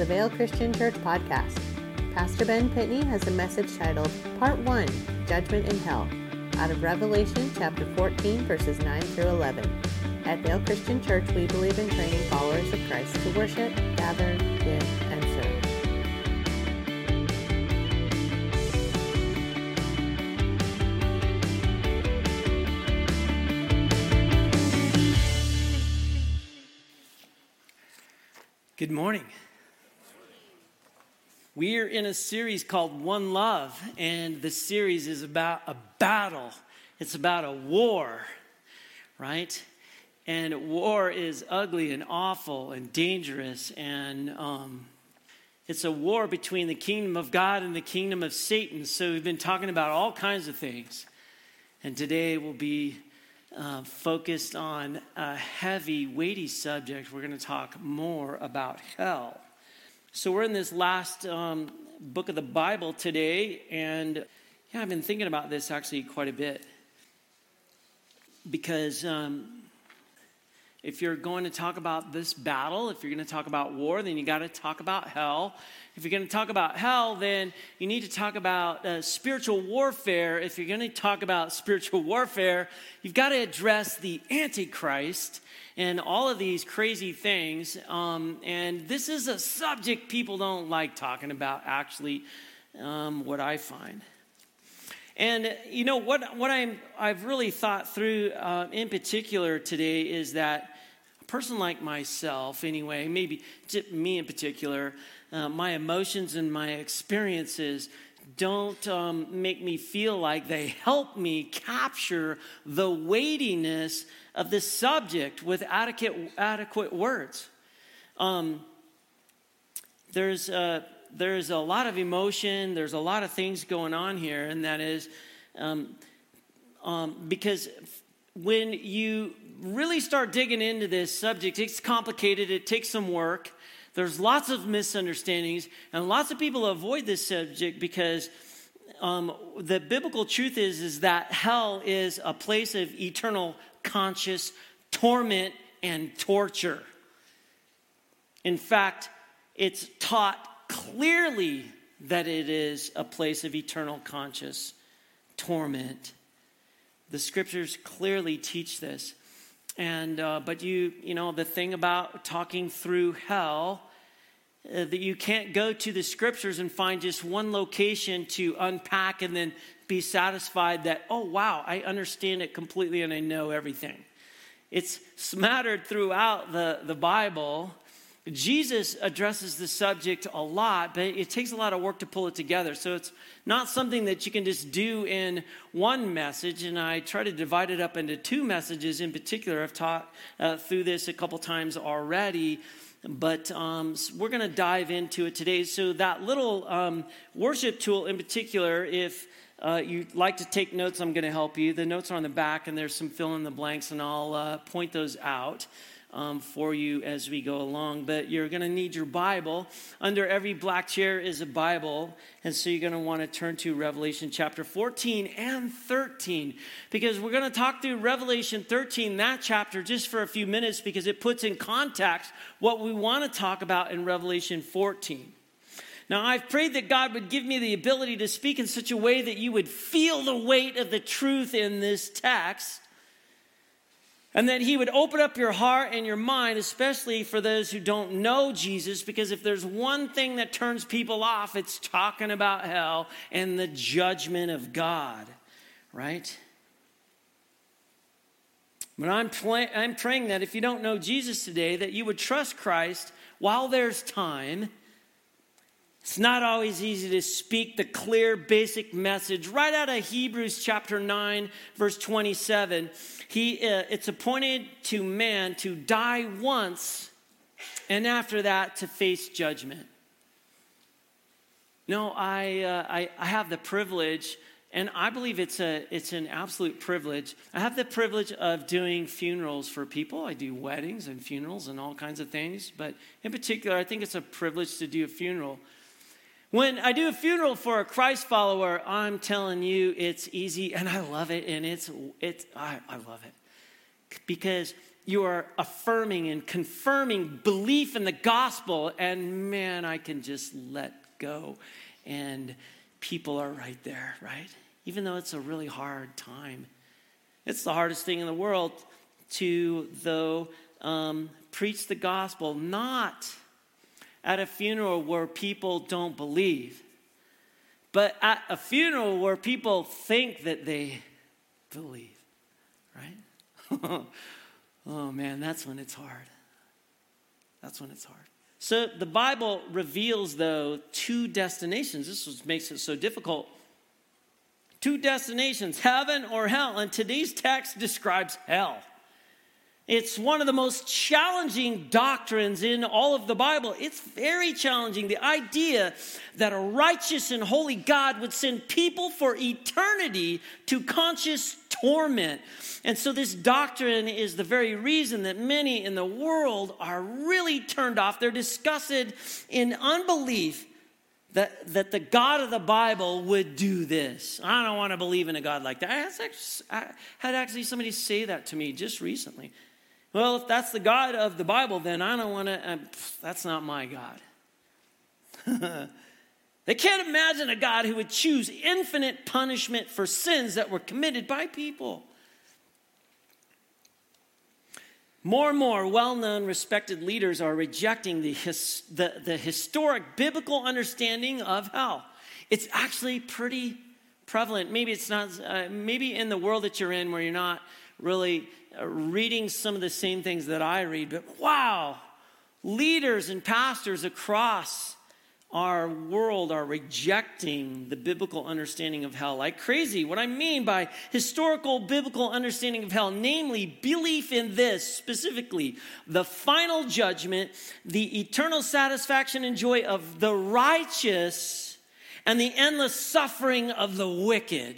the Vale Christian Church podcast. Pastor Ben Pitney has a message titled Part 1 Judgment in Hell out of Revelation chapter 14, verses 9 through 11. At Vale Christian Church, we believe in training followers of Christ to worship, gather, give, and serve. Good morning. We're in a series called One Love, and the series is about a battle. It's about a war, right? And war is ugly and awful and dangerous, and um, it's a war between the kingdom of God and the kingdom of Satan. So we've been talking about all kinds of things, and today we'll be uh, focused on a heavy, weighty subject. We're going to talk more about hell. So, we're in this last um, book of the Bible today, and yeah, I've been thinking about this actually quite a bit. Because um, if you're going to talk about this battle, if you're going to talk about war, then you got to talk about hell. If you're going to talk about hell, then you need to talk about uh, spiritual warfare. If you're going to talk about spiritual warfare, you've got to address the Antichrist and all of these crazy things. Um, and this is a subject people don't like talking about, actually, um, what I find. And you know what? What I'm I've really thought through uh, in particular today is that a person like myself, anyway, maybe me in particular, uh, my emotions and my experiences don't um, make me feel like they help me capture the weightiness of this subject with adequate adequate words. Um, there's a, there's a lot of emotion. There's a lot of things going on here, and that is um, um, because when you really start digging into this subject, it's complicated. It takes some work. There's lots of misunderstandings, and lots of people avoid this subject because um, the biblical truth is, is that hell is a place of eternal conscious torment and torture. In fact, it's taught clearly that it is a place of eternal conscious torment. The scriptures clearly teach this. And, uh, but you, you know, the thing about talking through hell, uh, that you can't go to the scriptures and find just one location to unpack and then be satisfied that, oh, wow, I understand it completely and I know everything. It's smattered throughout the, the Bible. Jesus addresses the subject a lot, but it takes a lot of work to pull it together. So it's not something that you can just do in one message. And I try to divide it up into two messages in particular. I've taught uh, through this a couple times already but um, we're going to dive into it today. So, that little um, worship tool in particular, if uh, you'd like to take notes, I'm going to help you. The notes are on the back, and there's some fill in the blanks, and I'll uh, point those out. Um, for you as we go along. But you're going to need your Bible. Under every black chair is a Bible. And so you're going to want to turn to Revelation chapter 14 and 13 because we're going to talk through Revelation 13, that chapter, just for a few minutes because it puts in context what we want to talk about in Revelation 14. Now, I've prayed that God would give me the ability to speak in such a way that you would feel the weight of the truth in this text and that He would open up your heart and your mind, especially for those who don't know Jesus, because if there's one thing that turns people off, it's talking about hell and the judgment of God, right? But I'm, I'm praying that if you don't know Jesus today, that you would trust Christ while there's time. It's not always easy to speak the clear, basic message right out of Hebrews chapter 9, verse 27 he, uh, it's appointed to man to die once and after that to face judgment. No, I, uh, I, I have the privilege, and I believe it's, a, it's an absolute privilege. I have the privilege of doing funerals for people. I do weddings and funerals and all kinds of things, but in particular, I think it's a privilege to do a funeral when I do a funeral for a Christ follower, I'm telling you it's easy and I love it and it's, it's I, I love it. Because you are affirming and confirming belief in the gospel, and man, I can just let go. And people are right there, right? Even though it's a really hard time. It's the hardest thing in the world to, though, um, preach the gospel, not at a funeral where people don't believe, but at a funeral where people think that they believe, right? oh man, that's when it's hard. That's when it's hard. So the Bible reveals, though, two destinations. This is makes it so difficult. Two destinations, heaven or hell. And today's text describes hell. It's one of the most challenging doctrines in all of the Bible. It's very challenging. The idea that a righteous and holy God would send people for eternity to conscious torment. And so, this doctrine is the very reason that many in the world are really turned off. They're disgusted in unbelief that, that the God of the Bible would do this. I don't want to believe in a God like that. I had, actually, I had actually somebody say that to me just recently. Well, if that's the God of the Bible, then I don't want to, uh, that's not my God. they can't imagine a God who would choose infinite punishment for sins that were committed by people. More and more well known, respected leaders are rejecting the, his, the, the historic biblical understanding of hell. It's actually pretty prevalent. Maybe it's not, uh, maybe in the world that you're in where you're not really Uh, reading some of the same things that I read, but wow, leaders and pastors across our world are rejecting the biblical understanding of hell like crazy. What I mean by historical biblical understanding of hell, namely belief in this specifically the final judgment, the eternal satisfaction and joy of the righteous, and the endless suffering of the wicked.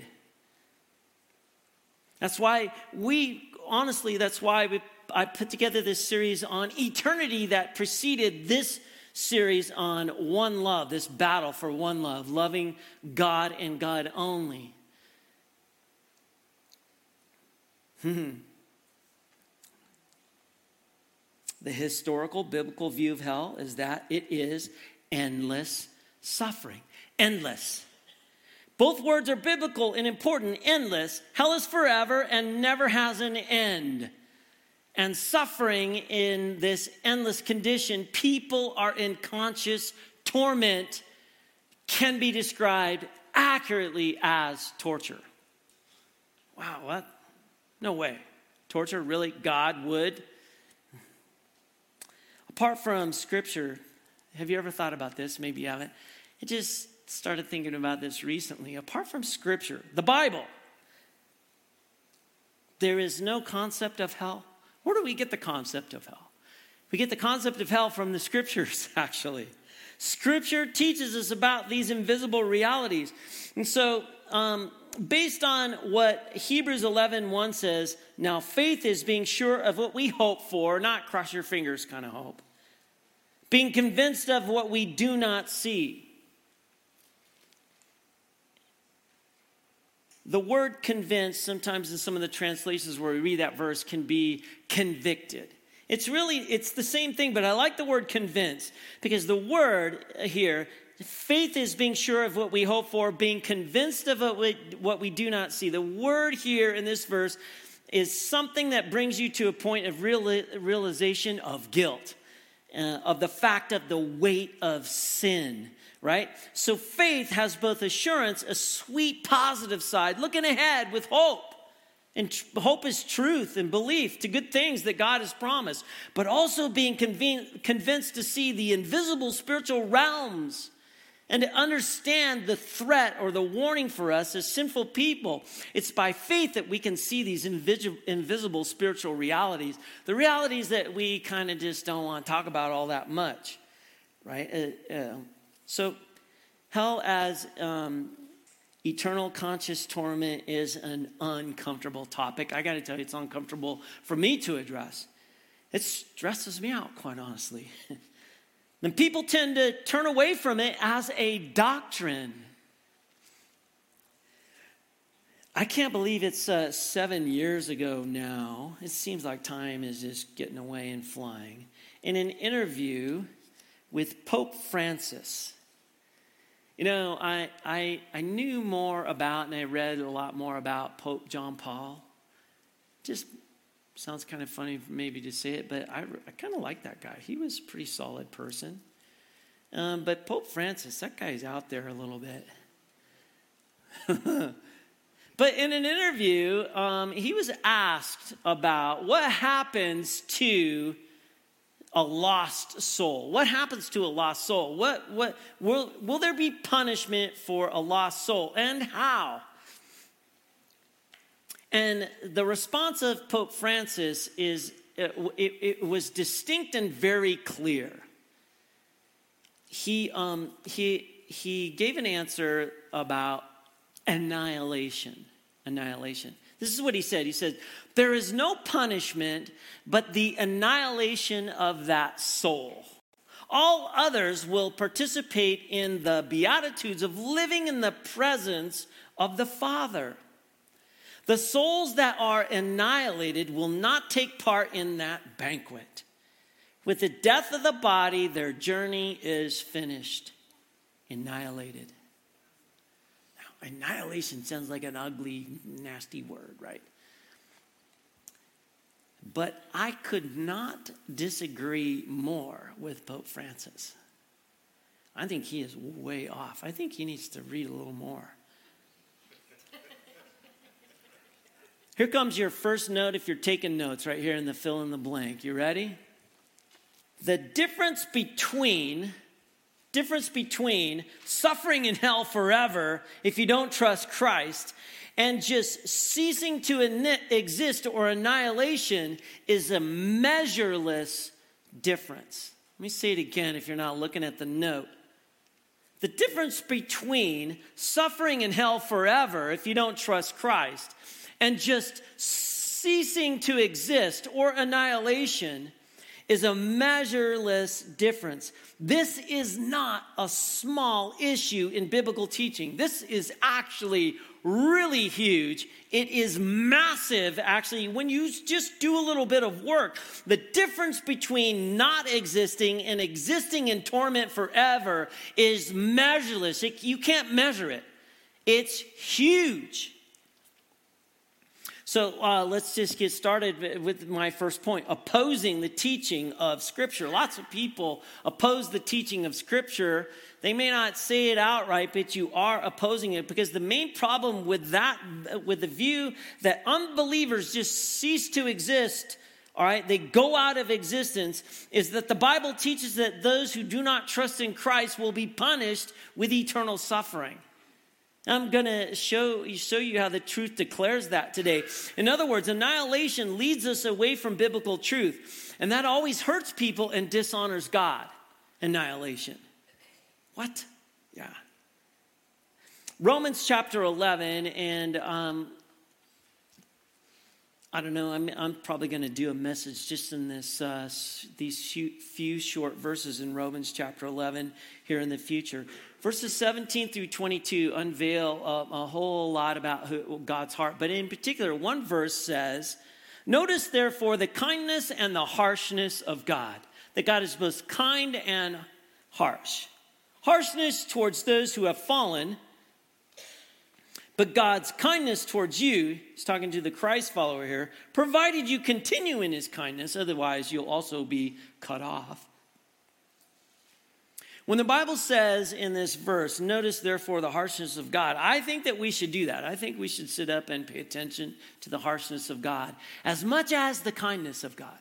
That's why we honestly, that's why we, I put together this series on eternity that preceded this series on one love, this battle for one love, loving God and God only. Hmm. the historical biblical view of hell is that it is endless suffering. Endless. Both words are biblical and important. Endless. Hell is forever and never has an end. And suffering in this endless condition, people are in conscious torment, can be described accurately as torture. Wow, what? No way. Torture, really? God would? Apart from scripture, have you ever thought about this? Maybe you haven't. It just started thinking about this recently. Apart from Scripture, the Bible, there is no concept of hell. Where do we get the concept of hell? We get the concept of hell from the Scriptures, actually. Scripture teaches us about these invisible realities. And so, um, based on what Hebrews 11 1 says, now faith is being sure of what we hope for, not cross your fingers kind of hope. Being convinced of what we do not see. The word convinced, sometimes in some of the translations where we read that verse, can be convicted. It's really, it's the same thing, but I like the word convinced because the word here, faith is being sure of what we hope for, being convinced of what we, do not see. The word here in this verse is something that brings you to a point of real, realization of guilt, uh, of the fact of the weight of sin right? So faith has both assurance, a sweet positive side, looking ahead with hope. And tr- hope is truth and belief to good things that God has promised, but also being conven- convinced to see the invisible spiritual realms and to understand the threat or the warning for us as sinful people. It's by faith that we can see these invisible, invisible spiritual realities, the realities that we kind of just don't want to talk about all that much, right? Uh, uh, so, hell as um, eternal conscious torment is an uncomfortable topic. I got to tell you, it's uncomfortable for me to address. It stresses me out, quite honestly. and people tend to turn away from it as a doctrine. I can't believe it's uh, seven years ago now. It seems like time is just getting away and flying. In an interview with Pope Francis, you know, I, I, I knew more about and I read a lot more about Pope John Paul. Just sounds kind of funny maybe to say it, but I, I kind of like that guy. He was a pretty solid person. Um, but Pope Francis, that guy's out there a little bit. but in an interview, um, he was asked about what happens to a lost soul. What happens to a lost soul? What, what, will, will there be punishment for a lost soul? And how? And the response of Pope Francis is it, it, it was distinct and very clear he, um, he, he gave an answer about annihilation. Annihilation. This is what he said. He said, There is no punishment but the annihilation of that soul. All others will participate in the beatitudes of living in the presence of the Father. The souls that are annihilated will not take part in that banquet. With the death of the body, their journey is finished, annihilated. Annihilation sounds like an ugly, nasty word, right? But I could not disagree more with Pope Francis. I think he is way off. I think he needs to read a little more. Here comes your first note if you're taking notes right here in the fill in the blank. You ready? the difference between difference between suffering in hell forever if you don't trust Christ and just ceasing to exist or annihilation is a measureless difference. Let me say it again if you're not looking at the note. The difference between suffering in hell forever if you don't trust Christ and just ceasing to exist or annihilation is a measureless difference. This is not a small issue in biblical teaching. This is actually really huge. It is massive, actually, when you just do a little bit of work. The difference between not existing and existing in torment forever is measureless. It, you can't measure it, it's huge. So uh, let's just get started with my first point opposing the teaching of Scripture. Lots of people oppose the teaching of Scripture. They may not say it outright, but you are opposing it because the main problem with that, with the view that unbelievers just cease to exist, all right, they go out of existence, is that the Bible teaches that those who do not trust in Christ will be punished with eternal suffering. I'm going to show, show you how the truth declares that today. In other words, annihilation leads us away from biblical truth, and that always hurts people and dishonors God. Annihilation. What? Yeah. Romans chapter 11, and um, I don't know, I'm, I'm probably going to do a message just in this, uh, these few short verses in Romans chapter 11 here in the future. Verses 17 through 22 unveil a, a whole lot about who, God's heart, but in particular, one verse says, Notice therefore the kindness and the harshness of God, that God is both kind and harsh. Harshness towards those who have fallen, but God's kindness towards you, he's talking to the Christ follower here, provided you continue in his kindness, otherwise you'll also be cut off. When the Bible says in this verse, notice therefore the harshness of God, I think that we should do that. I think we should sit up and pay attention to the harshness of God as much as the kindness of God.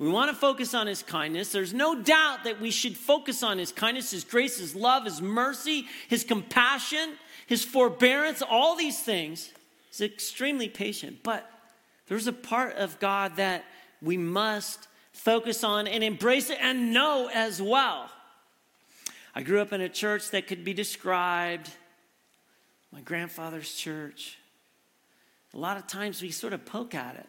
We want to focus on his kindness. There's no doubt that we should focus on his kindness, his grace, his love, his mercy, his compassion, his forbearance, all these things. He's extremely patient. But there's a part of God that we must focus on and embrace it and know as well. I grew up in a church that could be described my grandfather's church. A lot of times we sort of poke at it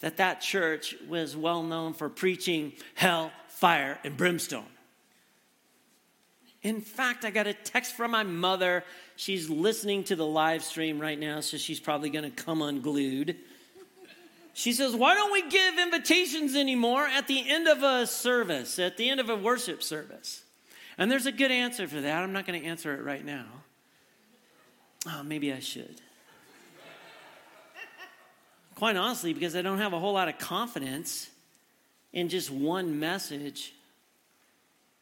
that that church was well known for preaching hell, fire, and brimstone. In fact, I got a text from my mother. She's listening to the live stream right now, so she's probably going to come unglued. She says, Why don't we give invitations anymore at the end of a service, at the end of a worship service? And there's a good answer for that. I'm not going to answer it right now. Oh, maybe I should. Quite honestly, because I don't have a whole lot of confidence in just one message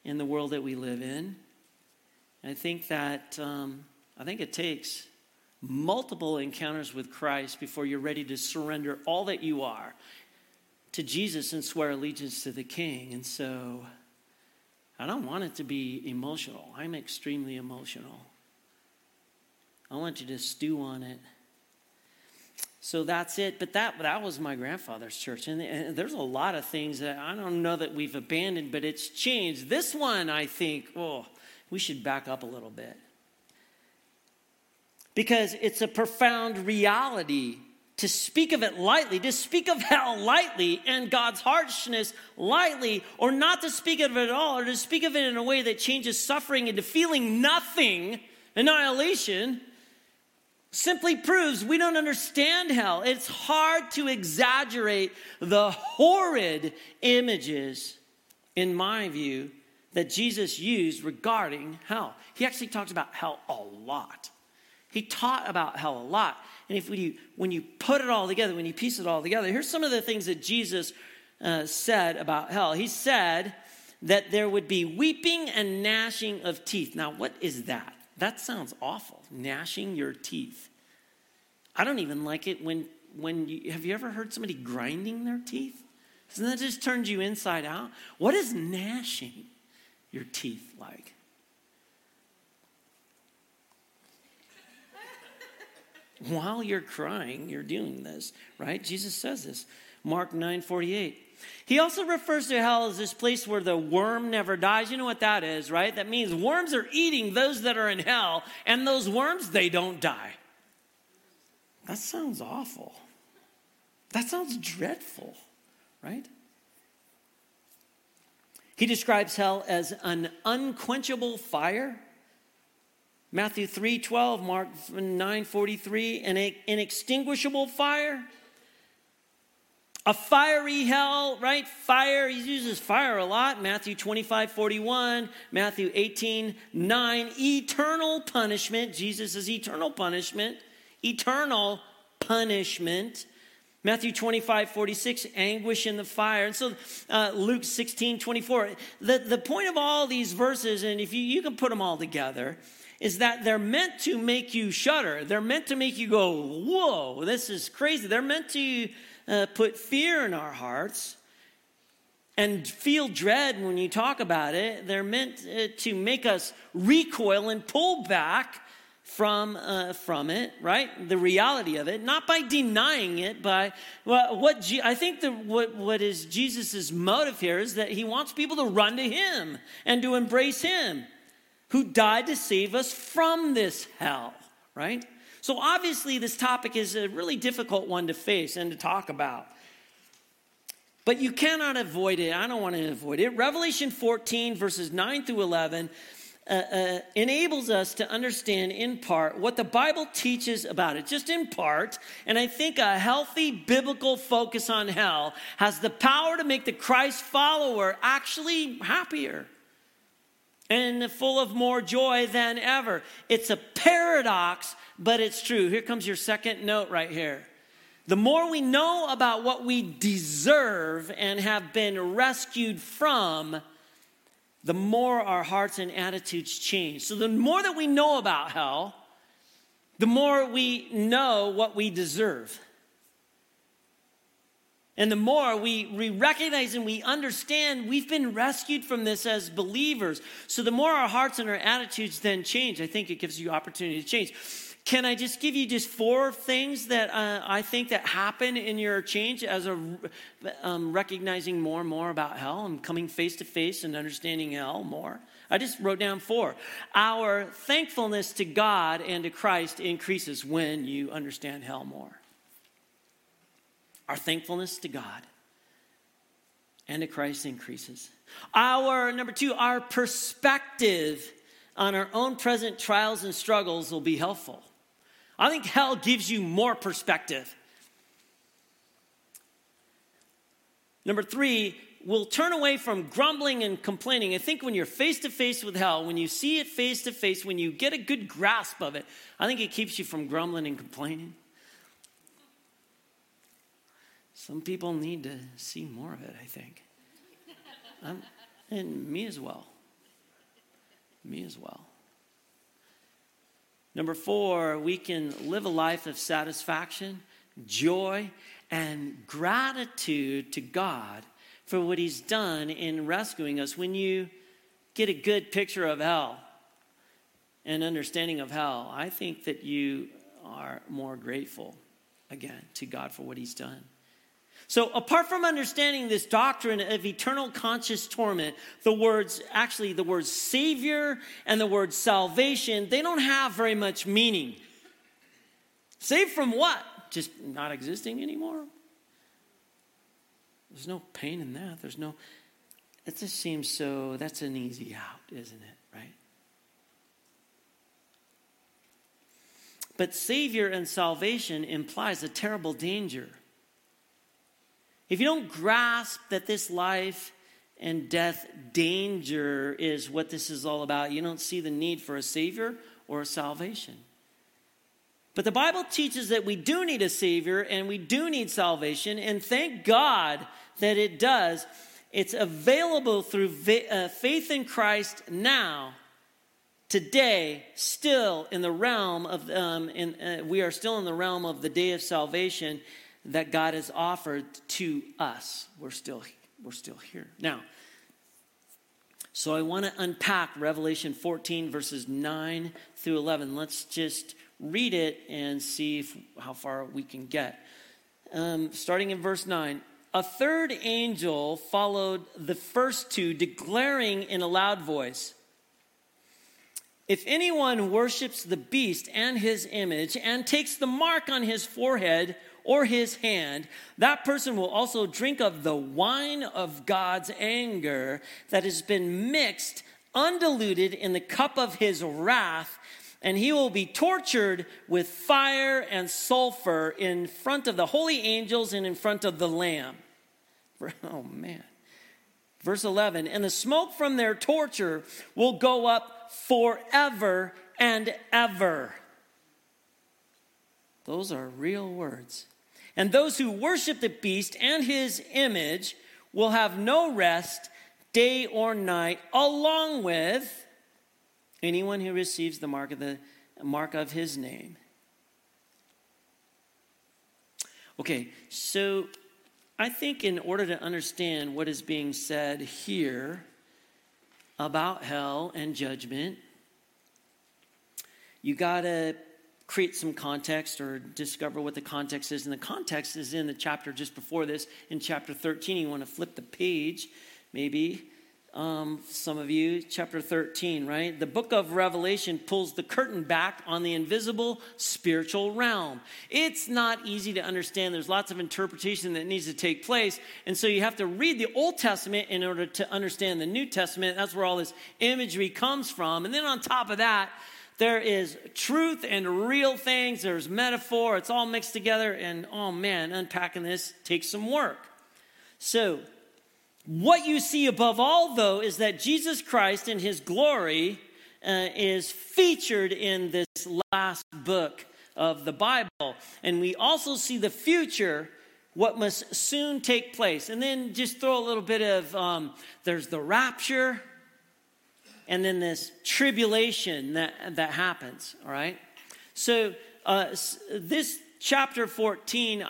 in the world that we live in. I think that um, I think it takes multiple encounters with Christ before you're ready to surrender all that you are to Jesus and swear allegiance to the King. And so I don't want it to be emotional. I'm extremely emotional. I want you to stew on it. So that's it. But that, that was my grandfather's church. And, and there's a lot of things that I don't know that we've abandoned, but it's changed. This one, I think, oh, we should back up a little bit because it's a profound reality to speak of it lightly, to speak of hell lightly and God's harshness lightly, or not to speak of it at all, or to speak of it in a way that changes suffering into feeling nothing, annihilation, simply proves we don't understand hell. It's hard to exaggerate the horrid images, in my view, that Jesus used regarding hell. He actually talks about hell a lot. He taught about hell a lot. And if you, when you put it all together, when you piece it all together, here's some of the things that Jesus uh, said about hell. He said that there would be weeping and gnashing of teeth. Now, what is that? That sounds awful. Gnashing your teeth. I don't even like it when when you have you ever heard somebody grinding their teeth? Doesn't that just turn you inside out? What is gnashing your teeth like? While you're crying, you're doing this, right? Jesus says this. Mark 9 48. He also refers to hell as this place where the worm never dies. You know what that is, right? That means worms are eating those that are in hell, and those worms, they don't die. That sounds awful. That sounds dreadful, right? He describes hell as an unquenchable fire Matthew 3 12, Mark 9 43, an inextinguishable fire. A fiery hell, right? Fire, he uses fire a lot. Matthew 25 41, Matthew 18 9, eternal punishment. Jesus is eternal punishment. Eternal punishment. Matthew 25, 46, anguish in the fire. And so uh, Luke 16, 24. The, the point of all these verses, and if you, you can put them all together, is that they're meant to make you shudder. They're meant to make you go, whoa, this is crazy. They're meant to uh, put fear in our hearts and feel dread when you talk about it. They're meant uh, to make us recoil and pull back from uh, from it, right? The reality of it, not by denying it, by well, what I think the what what is Jesus's motive here is that he wants people to run to him and to embrace him who died to save us from this hell, right? So obviously, this topic is a really difficult one to face and to talk about. But you cannot avoid it. I don't want to avoid it. Revelation 14, verses 9 through 11, uh, uh, enables us to understand in part what the Bible teaches about it, just in part. And I think a healthy biblical focus on hell has the power to make the Christ follower actually happier and full of more joy than ever. It's a paradox, but it's true. Here comes your second note right here. The more we know about what we deserve and have been rescued from, the more our hearts and attitudes change. So, the more that we know about hell, the more we know what we deserve. And the more we, we recognize and we understand we've been rescued from this as believers. So the more our hearts and our attitudes then change, I think it gives you opportunity to change. Can I just give you just four things that uh, I think that happen in your change as a um, recognizing more and more about hell and coming face to face and understanding hell more? I just wrote down four. Our thankfulness to God and to Christ increases when you understand hell more our thankfulness to God and to Christ increases. Our, number two, our perspective on our own present trials and struggles will be helpful. I think hell gives you more perspective. Number three, we'll turn away from grumbling and complaining. I think when you're face to face with hell, when you see it face to face, when you get a good grasp of it, I think it keeps you from grumbling and complaining. Some people need to see more of it, I think. I'm, and me as well. Me as well. Number four, we can live a life of satisfaction, joy, and gratitude to God for what He's done in rescuing us. When you get a good picture of hell and understanding of hell, I think that you are more grateful again to God for what He's done. So, apart from understanding this doctrine of eternal conscious torment, the words, actually, the words Savior and the word salvation, they don't have very much meaning. Saved from what? Just not existing anymore? There's no pain in that. There's no, it just seems so, that's an easy out, isn't it? Right? But Savior and salvation implies a terrible danger. If you don't grasp that this life and death danger is what this is all about, you don't see the need for a Savior or a salvation. But the Bible teaches that we do need a Savior and we do need salvation, and thank God that it does. It's available through uh, faith in Christ now, today, still in the realm of, um, in, uh, we are still in the realm of the day of salvation that God has offered to us. We're still, we're still here. Now, so I want to unpack Revelation 14, verses 9 through 11. Let's just read it and see if, how far we can get. Um, starting in verse 9. A third angel followed the first two, declaring in a loud voice If anyone worships the beast and his image and takes the mark on his forehead or his hand, that person will also drink of the wine of God's anger that has been mixed, undiluted in the cup of his wrath, and he will be tortured with fire and sulfur in front of the holy angels and in front of the Lamb. Oh, man. Verse 11, and the smoke from their torture will go up forever and ever. Those are real words. And those who worship the beast and his image will have no rest day or night, along with anyone who receives the mark of the mark of his name. Okay, so I think in order to understand what is being said here about hell and judgment, you got to create some context or discover what the context is. And the context is in the chapter just before this, in chapter 13. You want to flip the page, maybe. Um, some of you, chapter 13, right? The book of Revelation pulls the curtain back on the invisible spiritual realm. It's not easy to understand. There's lots of interpretation that needs to take place. And so you have to read the Old Testament in order to understand the New Testament. That's where all this imagery comes from. And then on top of that, there is truth and real things, there's metaphor, it's all mixed together. And oh man, unpacking this takes some work. So, what you see above all, though, is that Jesus Christ in his glory uh, is featured in this last book of the Bible. And we also see the future, what must soon take place. And then just throw a little bit of um, there's the rapture and then this tribulation that, that happens, all right? So, uh, this chapter 14, I,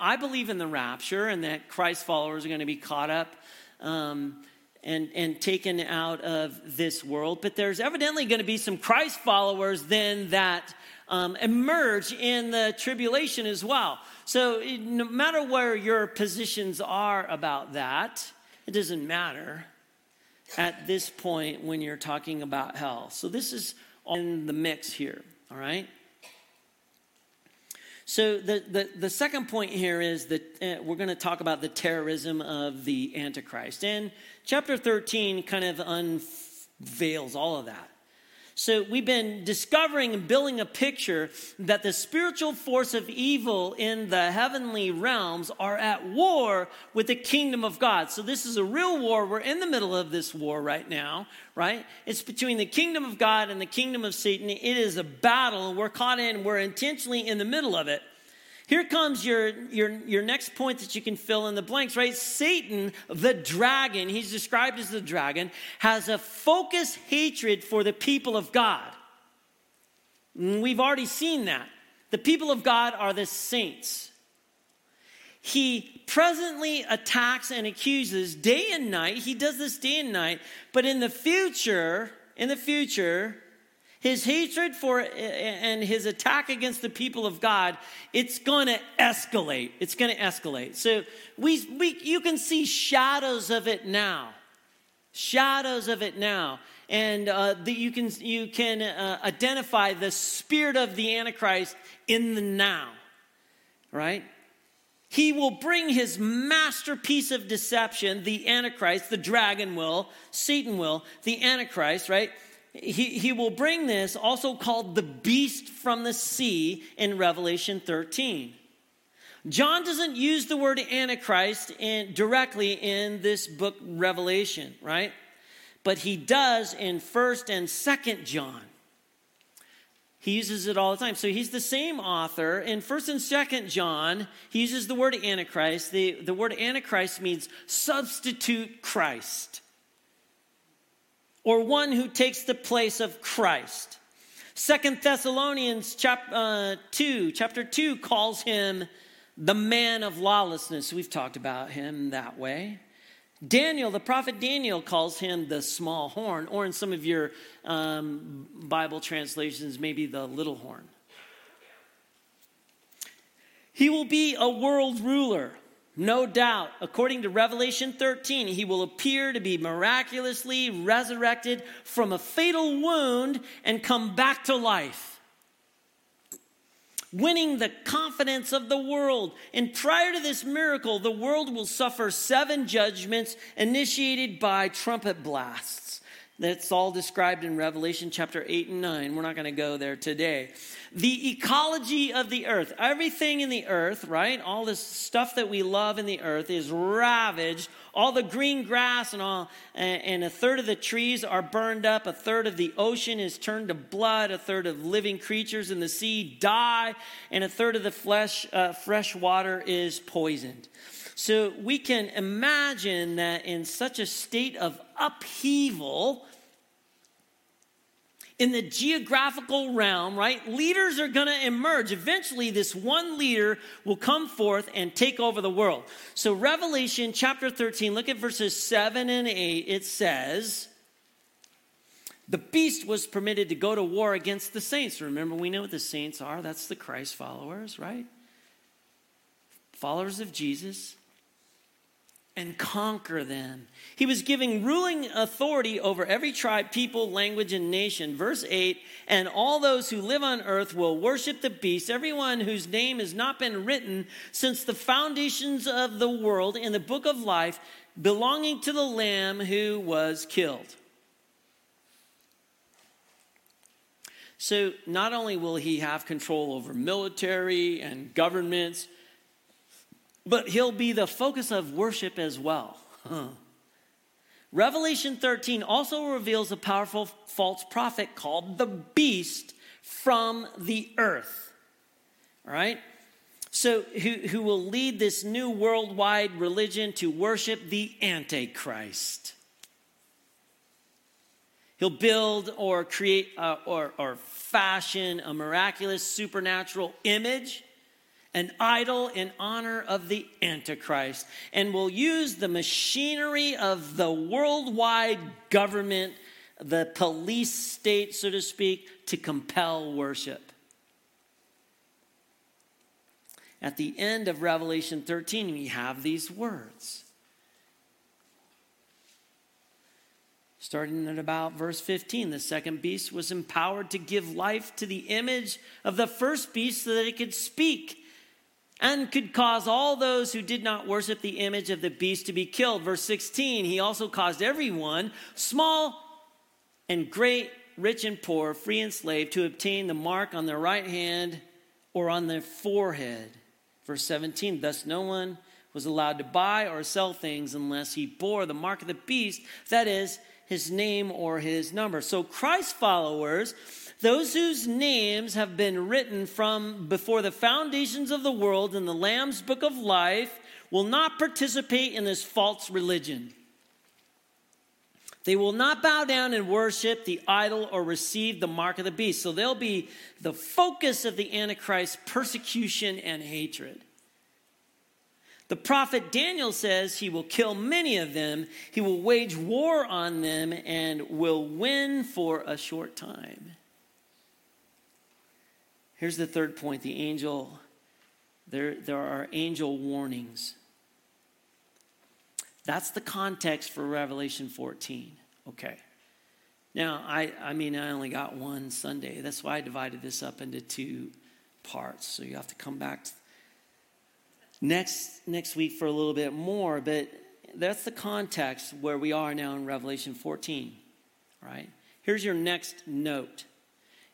I, I, believe in the rapture and that Christ followers are going to be caught up um, and, and taken out of this world. But there's evidently going to be some Christ followers then that um, emerge in the tribulation as well. So, no matter where your positions are about that, it doesn't matter at this point when you're talking about hell. So this is in the mix here, all right? So the, the, the second point here is that uh, we're going to talk about the terrorism of the Antichrist. And chapter 13 kind of unveils all of that. So we've been discovering and building a picture that the spiritual force of evil in the heavenly realms are at war with the kingdom of God. So this is a real war. We're in the middle of this war right now, right? It's between the kingdom of God and the kingdom of Satan. It is a battle. We're caught in, we're intentionally in the middle of it. Here comes your, your, your next point that you can fill in the blanks, right? Satan, the dragon, he's described as the dragon, has a focused hatred for the people of God. Mm, we've already seen that. The people of God are the saints. He presently attacks and accuses day and night. He does this day and night, but in the future, in the future, his hatred for and his attack against the people of God, it's going to escalate. It's going to escalate. So we, we, you can see shadows of it now. Shadows of it now. And uh, you can, you can uh, identify the spirit of the Antichrist in the now, right? He will bring his masterpiece of deception, the Antichrist, the dragon will, Satan will, the Antichrist, right? He, he will bring this, also called the beast from the sea, in Revelation 13. John doesn't use the word Antichrist in, directly in this book, Revelation, right? But he does in 1st and 2nd John. He uses it all the time. So he's the same author. In 1st and 2nd John, he uses the word Antichrist. The, the word Antichrist means substitute Christ or one who takes the place of Christ. Second Thessalonians chap, uh, 2, chapter 2 calls him the man of lawlessness. We've talked about him that way. Daniel, the prophet Daniel, calls him the small horn, or in some of your um, Bible translations, maybe the little horn. He will be a world ruler. No doubt, according to Revelation 13, he will appear to be miraculously resurrected from a fatal wound and come back to life, winning the confidence of the world. And prior to this miracle, the world will suffer seven judgments initiated by trumpet blasts. That's all described in Revelation chapter 8 and 9. We're not going to go there today the ecology of the earth. Everything in the earth, right? All this stuff that we love in the earth is ravaged. All the green grass and all, and a third of the trees are burned up. A third of the ocean is turned to blood. A third of living creatures in the sea die, and a third of the flesh, uh, fresh water is poisoned. So we can imagine that in such a state of upheaval, in the geographical realm, right? Leaders are going to emerge. Eventually, this one leader will come forth and take over the world. So, Revelation chapter 13, look at verses 7 and 8. It says, The beast was permitted to go to war against the saints. Remember, we know what the saints are. That's the Christ followers, right? Followers of Jesus and conquer them. He was giving ruling authority over every tribe, people, language, and nation. Verse 8 And all those who live on earth will worship the beast, everyone whose name has not been written since the foundations of the world in the book of life, belonging to the Lamb who was killed. So, not only will he have control over military and governments, but he'll be the focus of worship as well. Huh. Revelation 13 also reveals a powerful false prophet called the beast from the earth. All right? So, who, who will lead this new worldwide religion to worship the Antichrist? He'll build or create uh, or, or fashion a miraculous supernatural image an idol in honor of the Antichrist, and will use the machinery of the worldwide government, the police state, so to speak, to compel worship. At the end of Revelation 13, we have these words. Starting at about verse 15, the second beast was empowered to give life to the image of the first beast so that it could speak and could cause all those who did not worship the image of the beast to be killed. Verse 16, he also caused everyone, small and great, rich and poor, free and slave, to obtain the mark on their right hand or on their forehead. Verse 17 Thus no one was allowed to buy or sell things unless he bore the mark of the beast, that is, his name or his number. So, Christ followers, those whose names have been written from before the foundations of the world in the Lamb's book of life, will not participate in this false religion. They will not bow down and worship the idol or receive the mark of the beast. So they'll be the focus of the Antichrist persecution and hatred. The prophet Daniel says he will kill many of them, he will wage war on them, and will win for a short time. Here's the third point the angel, there, there are angel warnings. That's the context for Revelation 14. Okay. Now, I, I mean, I only got one Sunday. That's why I divided this up into two parts. So you have to come back next, next week for a little bit more. But that's the context where we are now in Revelation 14. Right? Here's your next note.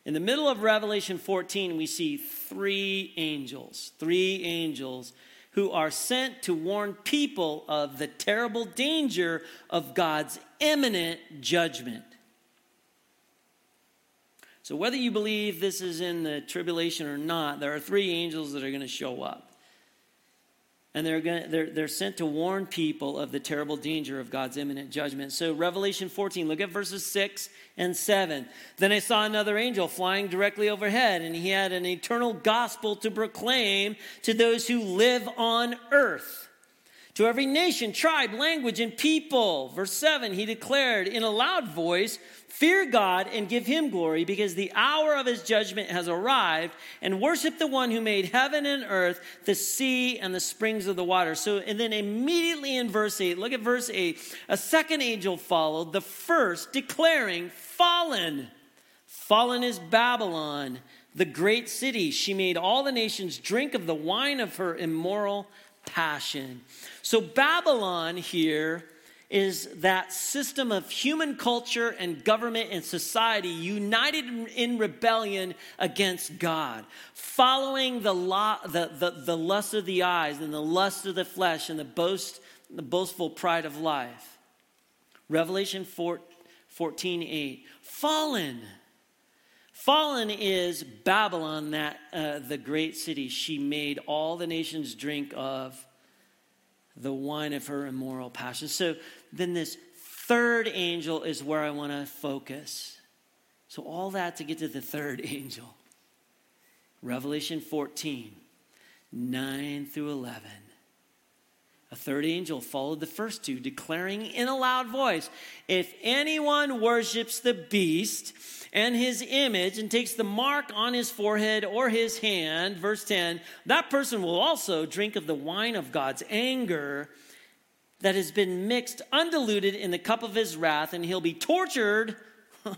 In the middle of Revelation 14, we see three angels. Three angels who are sent to warn people of the terrible danger of God's imminent judgment. So, whether you believe this is in the tribulation or not, there are three angels that are going to show up and they're, going they're, they're sent to warn people of the terrible danger of God's imminent judgment. So, Revelation 14, look at verses 6 and 7. Then I saw another angel flying directly overhead, and he had an eternal gospel to proclaim to those who live on earth. To every nation, tribe, language, and people. Verse 7, he declared in a loud voice, Fear God and give him glory because the hour of his judgment has arrived, and worship the one who made heaven and earth, the sea, and the springs of the water. So, and then immediately in verse 8, look at verse 8. A second angel followed, the first declaring, Fallen. Fallen is Babylon, the great city. She made all the nations drink of the wine of her immoral passion. So, Babylon here is that system of human culture and government and society united in rebellion against God, following the, law, the, the, the lust of the eyes and the lust of the flesh and the, boast, the boastful pride of life. Revelation 4, 14 8. Fallen. Fallen is Babylon, that uh, the great city. She made all the nations drink of the wine of her immoral passion. So then this third angel is where I want to focus. So all that to get to the third angel. Revelation 14, 9 through 11. A third angel followed the first two, declaring in a loud voice If anyone worships the beast and his image and takes the mark on his forehead or his hand, verse 10, that person will also drink of the wine of God's anger that has been mixed undiluted in the cup of his wrath, and he'll be tortured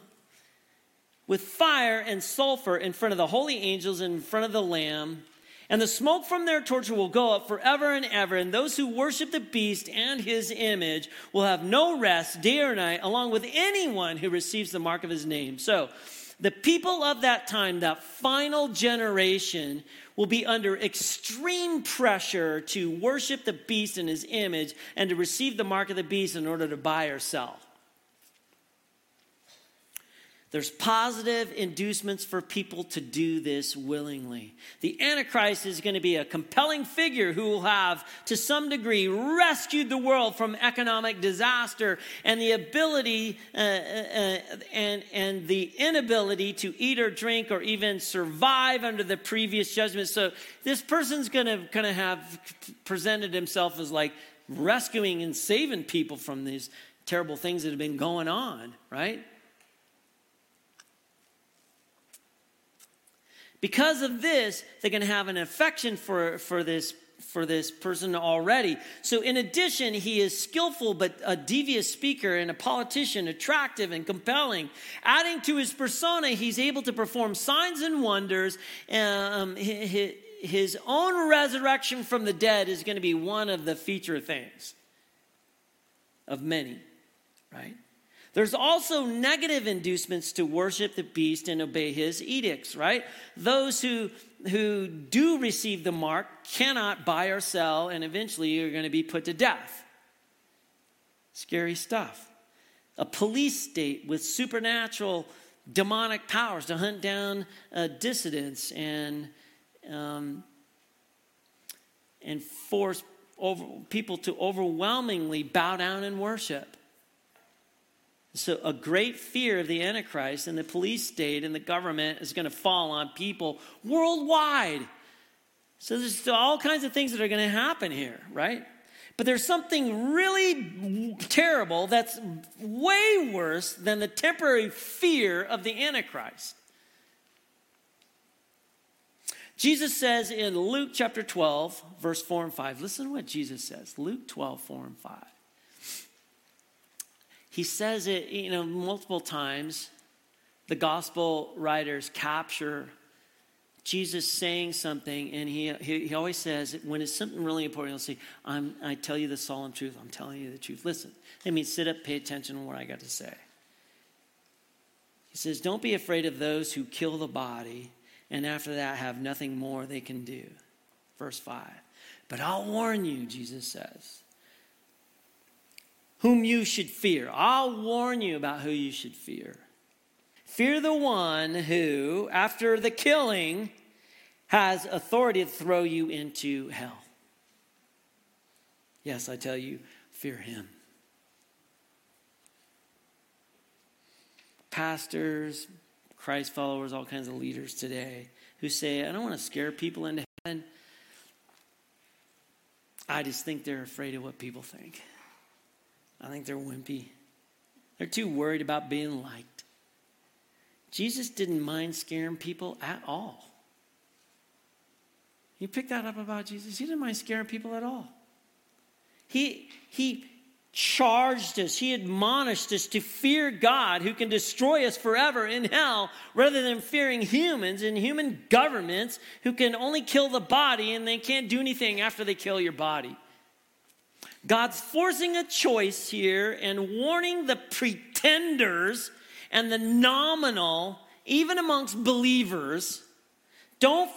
with fire and sulfur in front of the holy angels and in front of the Lamb. And the smoke from their torture will go up forever and ever. And those who worship the beast and his image will have no rest day or night, along with anyone who receives the mark of his name. So, the people of that time, that final generation, will be under extreme pressure to worship the beast and his image and to receive the mark of the beast in order to buy or sell. There's positive inducements for people to do this willingly. The Antichrist is going to be a compelling figure who will have, to some degree, rescued the world from economic disaster and the ability uh, uh, uh, and, and the inability to eat or drink or even survive under the previous judgment. So this person's going to kind of have presented himself as like rescuing and saving people from these terrible things that have been going on, right? Because of this, they're going to have an affection for, for this for this person already. So, in addition, he is skillful but a devious speaker and a politician, attractive and compelling. Adding to his persona, he's able to perform signs and wonders. Um, his own resurrection from the dead is going to be one of the feature things of many, right? There's also negative inducements to worship the beast and obey his edicts, right? Those who who do receive the mark cannot buy or sell and eventually you're going to be put to death. Scary stuff. A police state with supernatural demonic powers to hunt down uh, dissidents and um, and force over, people to overwhelmingly bow down and worship. So, a great fear of the Antichrist and the police state and the government is going to fall on people worldwide. So, there's all kinds of things that are going to happen here, right? But there's something really terrible that's way worse than the temporary fear of the Antichrist. Jesus says in Luke chapter 12, verse 4 and 5, listen to what Jesus says. Luke 12, 4 and 5. He says it, you know, multiple times. The gospel writers capture Jesus saying something, and he, he, he, always says, when it's something really important, he'll say, I'm, I tell you the solemn truth. I'm telling you the truth. Listen. I mean, sit up, pay attention to what I got to say. He says, Don't be afraid of those who kill the body, and after that have nothing more they can do. Verse 5. But I'll warn you, Jesus says, whom you should fear. I'll warn you about who you should fear. Fear the one who, after the killing, has authority to throw you into hell. Yes, I tell you, fear him. Pastors, Christ followers, all kinds of leaders today who say, I don't want to scare people into heaven. I just think they're afraid of what people think. I think they're wimpy. They're too worried about being liked. Jesus didn't mind scaring people at all. You pick that up about Jesus? He didn't mind scaring people at all. He, he charged us, he admonished us to fear God who can destroy us forever in hell rather than fearing humans and human governments who can only kill the body and they can't do anything after they kill your body. God's forcing a choice here and warning the pretenders and the nominal, even amongst believers. Don't,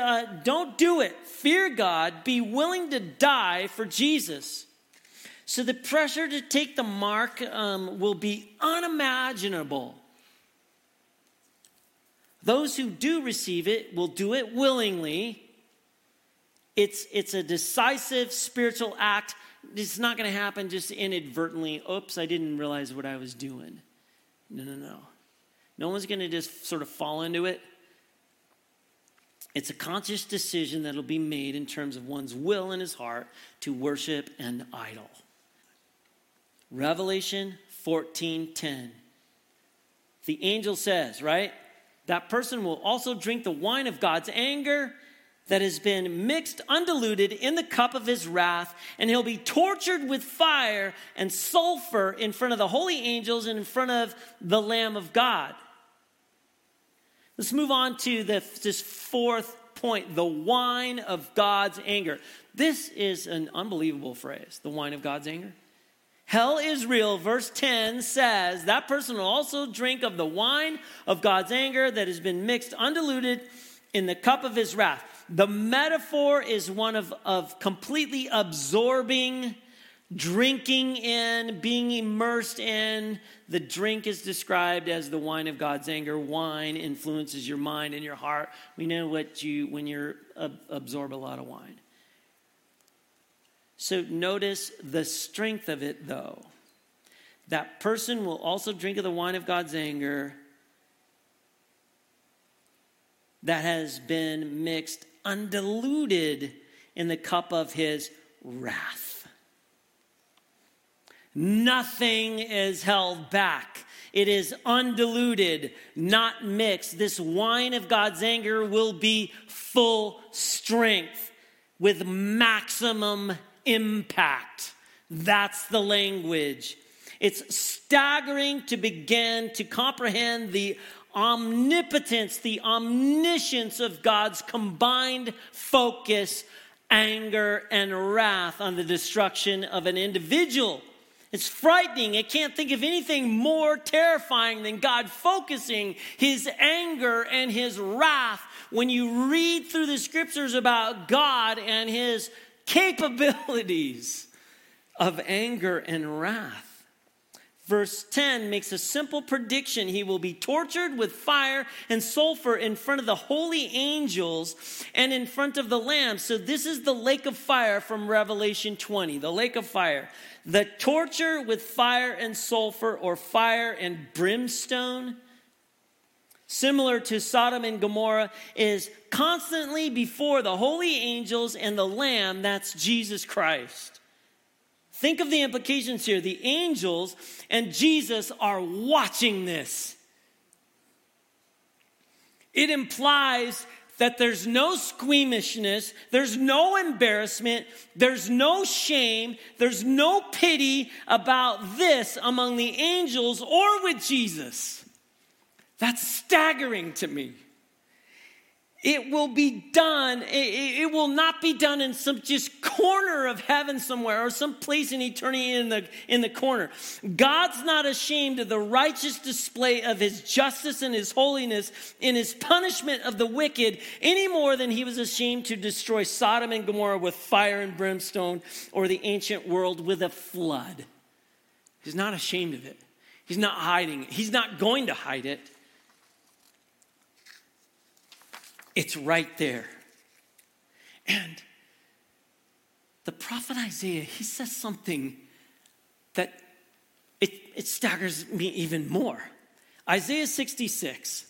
uh, don't do it. Fear God. Be willing to die for Jesus. So the pressure to take the mark um, will be unimaginable. Those who do receive it will do it willingly. It's, it's a decisive spiritual act it's not going to happen just inadvertently. Oops, I didn't realize what I was doing. No, no, no. No one's going to just sort of fall into it. It's a conscious decision that'll be made in terms of one's will and his heart to worship an idol. Revelation 14:10. The angel says, right? That person will also drink the wine of God's anger that has been mixed undiluted in the cup of his wrath, and he'll be tortured with fire and sulfur in front of the holy angels and in front of the Lamb of God. Let's move on to the, this fourth point the wine of God's anger. This is an unbelievable phrase, the wine of God's anger. Hell is real. Verse 10 says that person will also drink of the wine of God's anger that has been mixed undiluted in the cup of his wrath. The metaphor is one of, of completely absorbing, drinking in, being immersed in. The drink is described as the wine of God's anger. Wine influences your mind and your heart. We know what you, when you absorb a lot of wine. So notice the strength of it, though. That person will also drink of the wine of God's anger that has been mixed undiluted in the cup of his wrath. Nothing is held back. It is undiluted, not mixed. This wine of God's anger will be full strength with maximum impact. That's the language. It's staggering to begin to comprehend the omnipotence, the omniscience of God's combined focus, anger, and wrath on the destruction of an individual. It's frightening. It can't think of anything more terrifying than God focusing his anger and his wrath when you read through the scriptures about God and his capabilities of anger and wrath. Verse 10 makes a simple prediction. He will be tortured with fire and sulfur in front of the holy angels and in front of the Lamb. So, this is the lake of fire from Revelation 20, the lake of fire. The torture with fire and sulfur, or fire and brimstone, similar to Sodom and Gomorrah, is constantly before the holy angels and the Lamb. That's Jesus Christ. Think of the implications here. The angels and Jesus are watching this. It implies that there's no squeamishness, there's no embarrassment, there's no shame, there's no pity about this among the angels or with Jesus. That's staggering to me. It will be done. It, will not be done in some just corner of heaven somewhere or some place in eternity in the, in the corner. God's not ashamed of the righteous display of his justice and his holiness in his punishment of the wicked any more than he was ashamed to destroy Sodom and Gomorrah with fire and brimstone or the ancient world with a flood. He's not ashamed of it. He's not hiding it. He's not going to hide it. It's right there. And the prophet Isaiah, he says something that it, it staggers me even more. Isaiah 66,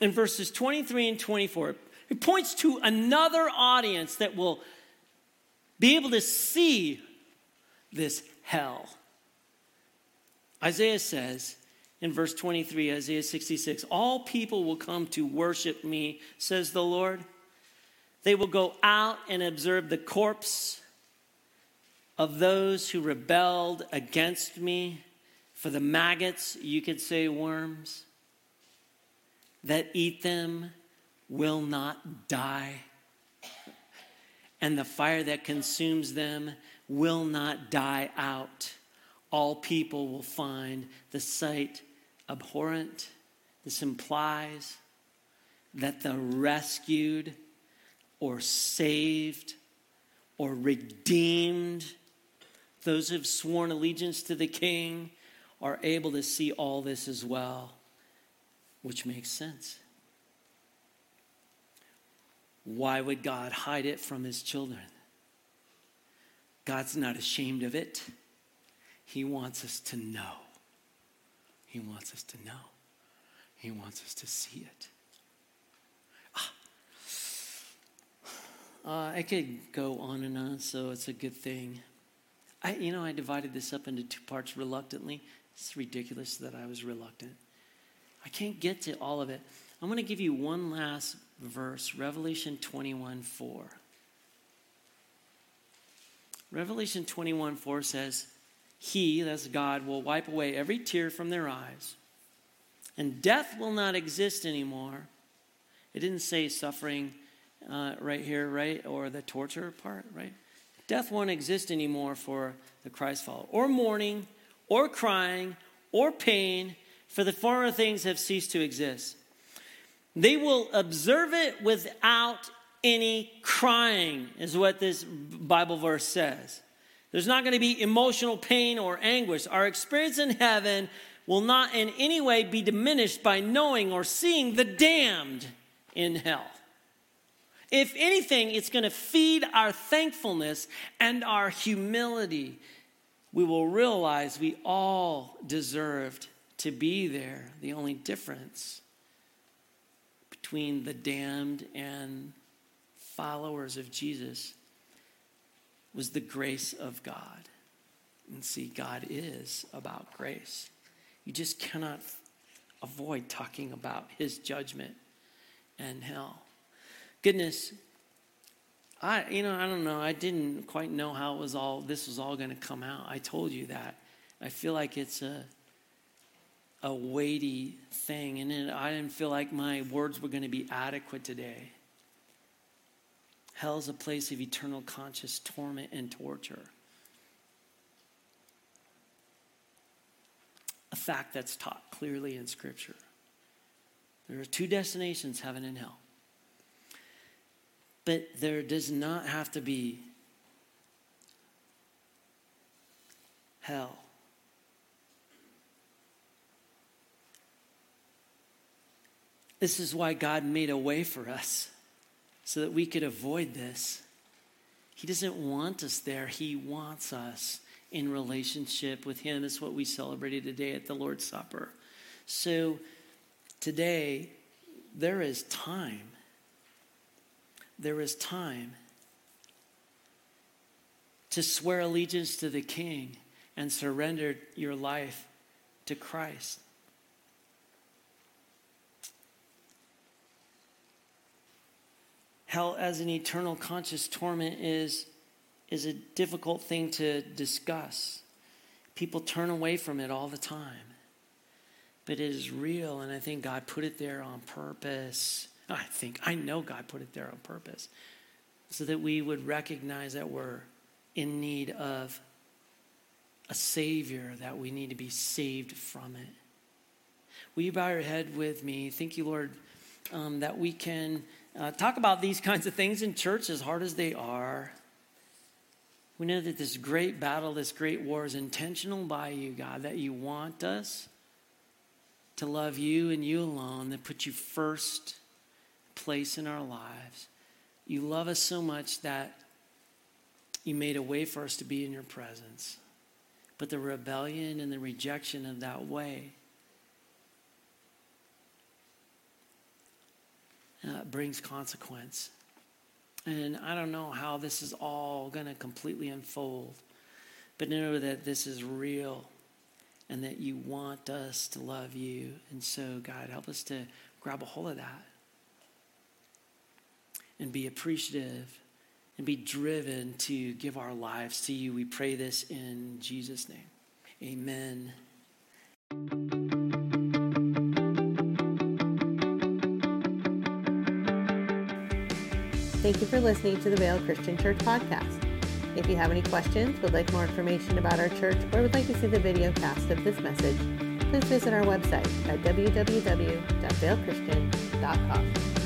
in verses 23 and 24, it points to another audience that will be able to see this hell. Isaiah says, in verse 23, Isaiah 66 All people will come to worship me, says the Lord. They will go out and observe the corpse of those who rebelled against me. For the maggots, you could say worms, that eat them will not die. And the fire that consumes them will not die out. All people will find the sight abhorrent. This implies that the rescued or saved or redeemed, those who've sworn allegiance to the king, are able to see all this as well, which makes sense. Why would God hide it from his children? God's not ashamed of it. He wants us to know. He wants us to know, He wants us to see it. Ah. Uh, I could go on and on, so it's a good thing. I, you know, I divided this up into two parts reluctantly. It's ridiculous that I was reluctant. I can't get to all of it. I'm going to give you one last verse Revelation 21 4. Revelation 21 4 says, he, that's God, will wipe away every tear from their eyes. And death will not exist anymore. It didn't say suffering uh, right here, right? Or the torture part, right? Death won't exist anymore for the Christ follower. Or mourning, or crying, or pain, for the former things have ceased to exist. They will observe it without any crying, is what this Bible verse says. There's not going to be emotional pain or anguish. Our experience in heaven will not in any way be diminished by knowing or seeing the damned in hell. If anything, it's going to feed our thankfulness and our humility. We will realize we all deserved to be there. The only difference between the damned and followers of Jesus was the grace of God. And see, God is about grace. You just cannot avoid talking about his judgment and hell. Goodness, I you know, I don't know. I didn't quite know how it was all this was all going to come out. I told you that. I feel like it's a a weighty thing and it, I didn't feel like my words were going to be adequate today. Hell is a place of eternal conscious torment and torture. a fact that's taught clearly in Scripture. There are two destinations, heaven and hell. But there does not have to be hell. This is why God made a way for us so that we could avoid this. He doesn't want us there, He wants us in relationship with Him. It's what we celebrated today at the Lord's Supper. So today, there is time. There is time to swear allegiance to the King and surrender your life to Christ. Hell as an eternal conscious torment is, is a difficult thing to discuss. People turn away from it all the time. But it is real, and I think God put it there on purpose. I think, I know God put it there on purpose so that we would recognize that we're in need of a Savior, that we need to be saved from it. Will you bow your head with me? Thank you, Lord, um, that we can uh, talk about these kinds of things in church as hard as they are. We know that this great battle, this great war is intentional by you, God, that you want us to love you and you alone, that put you first place in our lives. You love us so much that you made a way for us to be in your presence. But the rebellion and the rejection of that way uh, brings consequence. And I don't know how this is all going to completely unfold, but know that this is real and that you want us to love you. And so, God, help us to grab a hold of that and be appreciative and be driven to give our lives to you. We pray this in Jesus' name. Amen. Thank you for listening to the Vale Christian Church podcast. If you have any questions, would like more information about our church, or would like to see the video cast of this message, please visit our website at www.valechristian.com.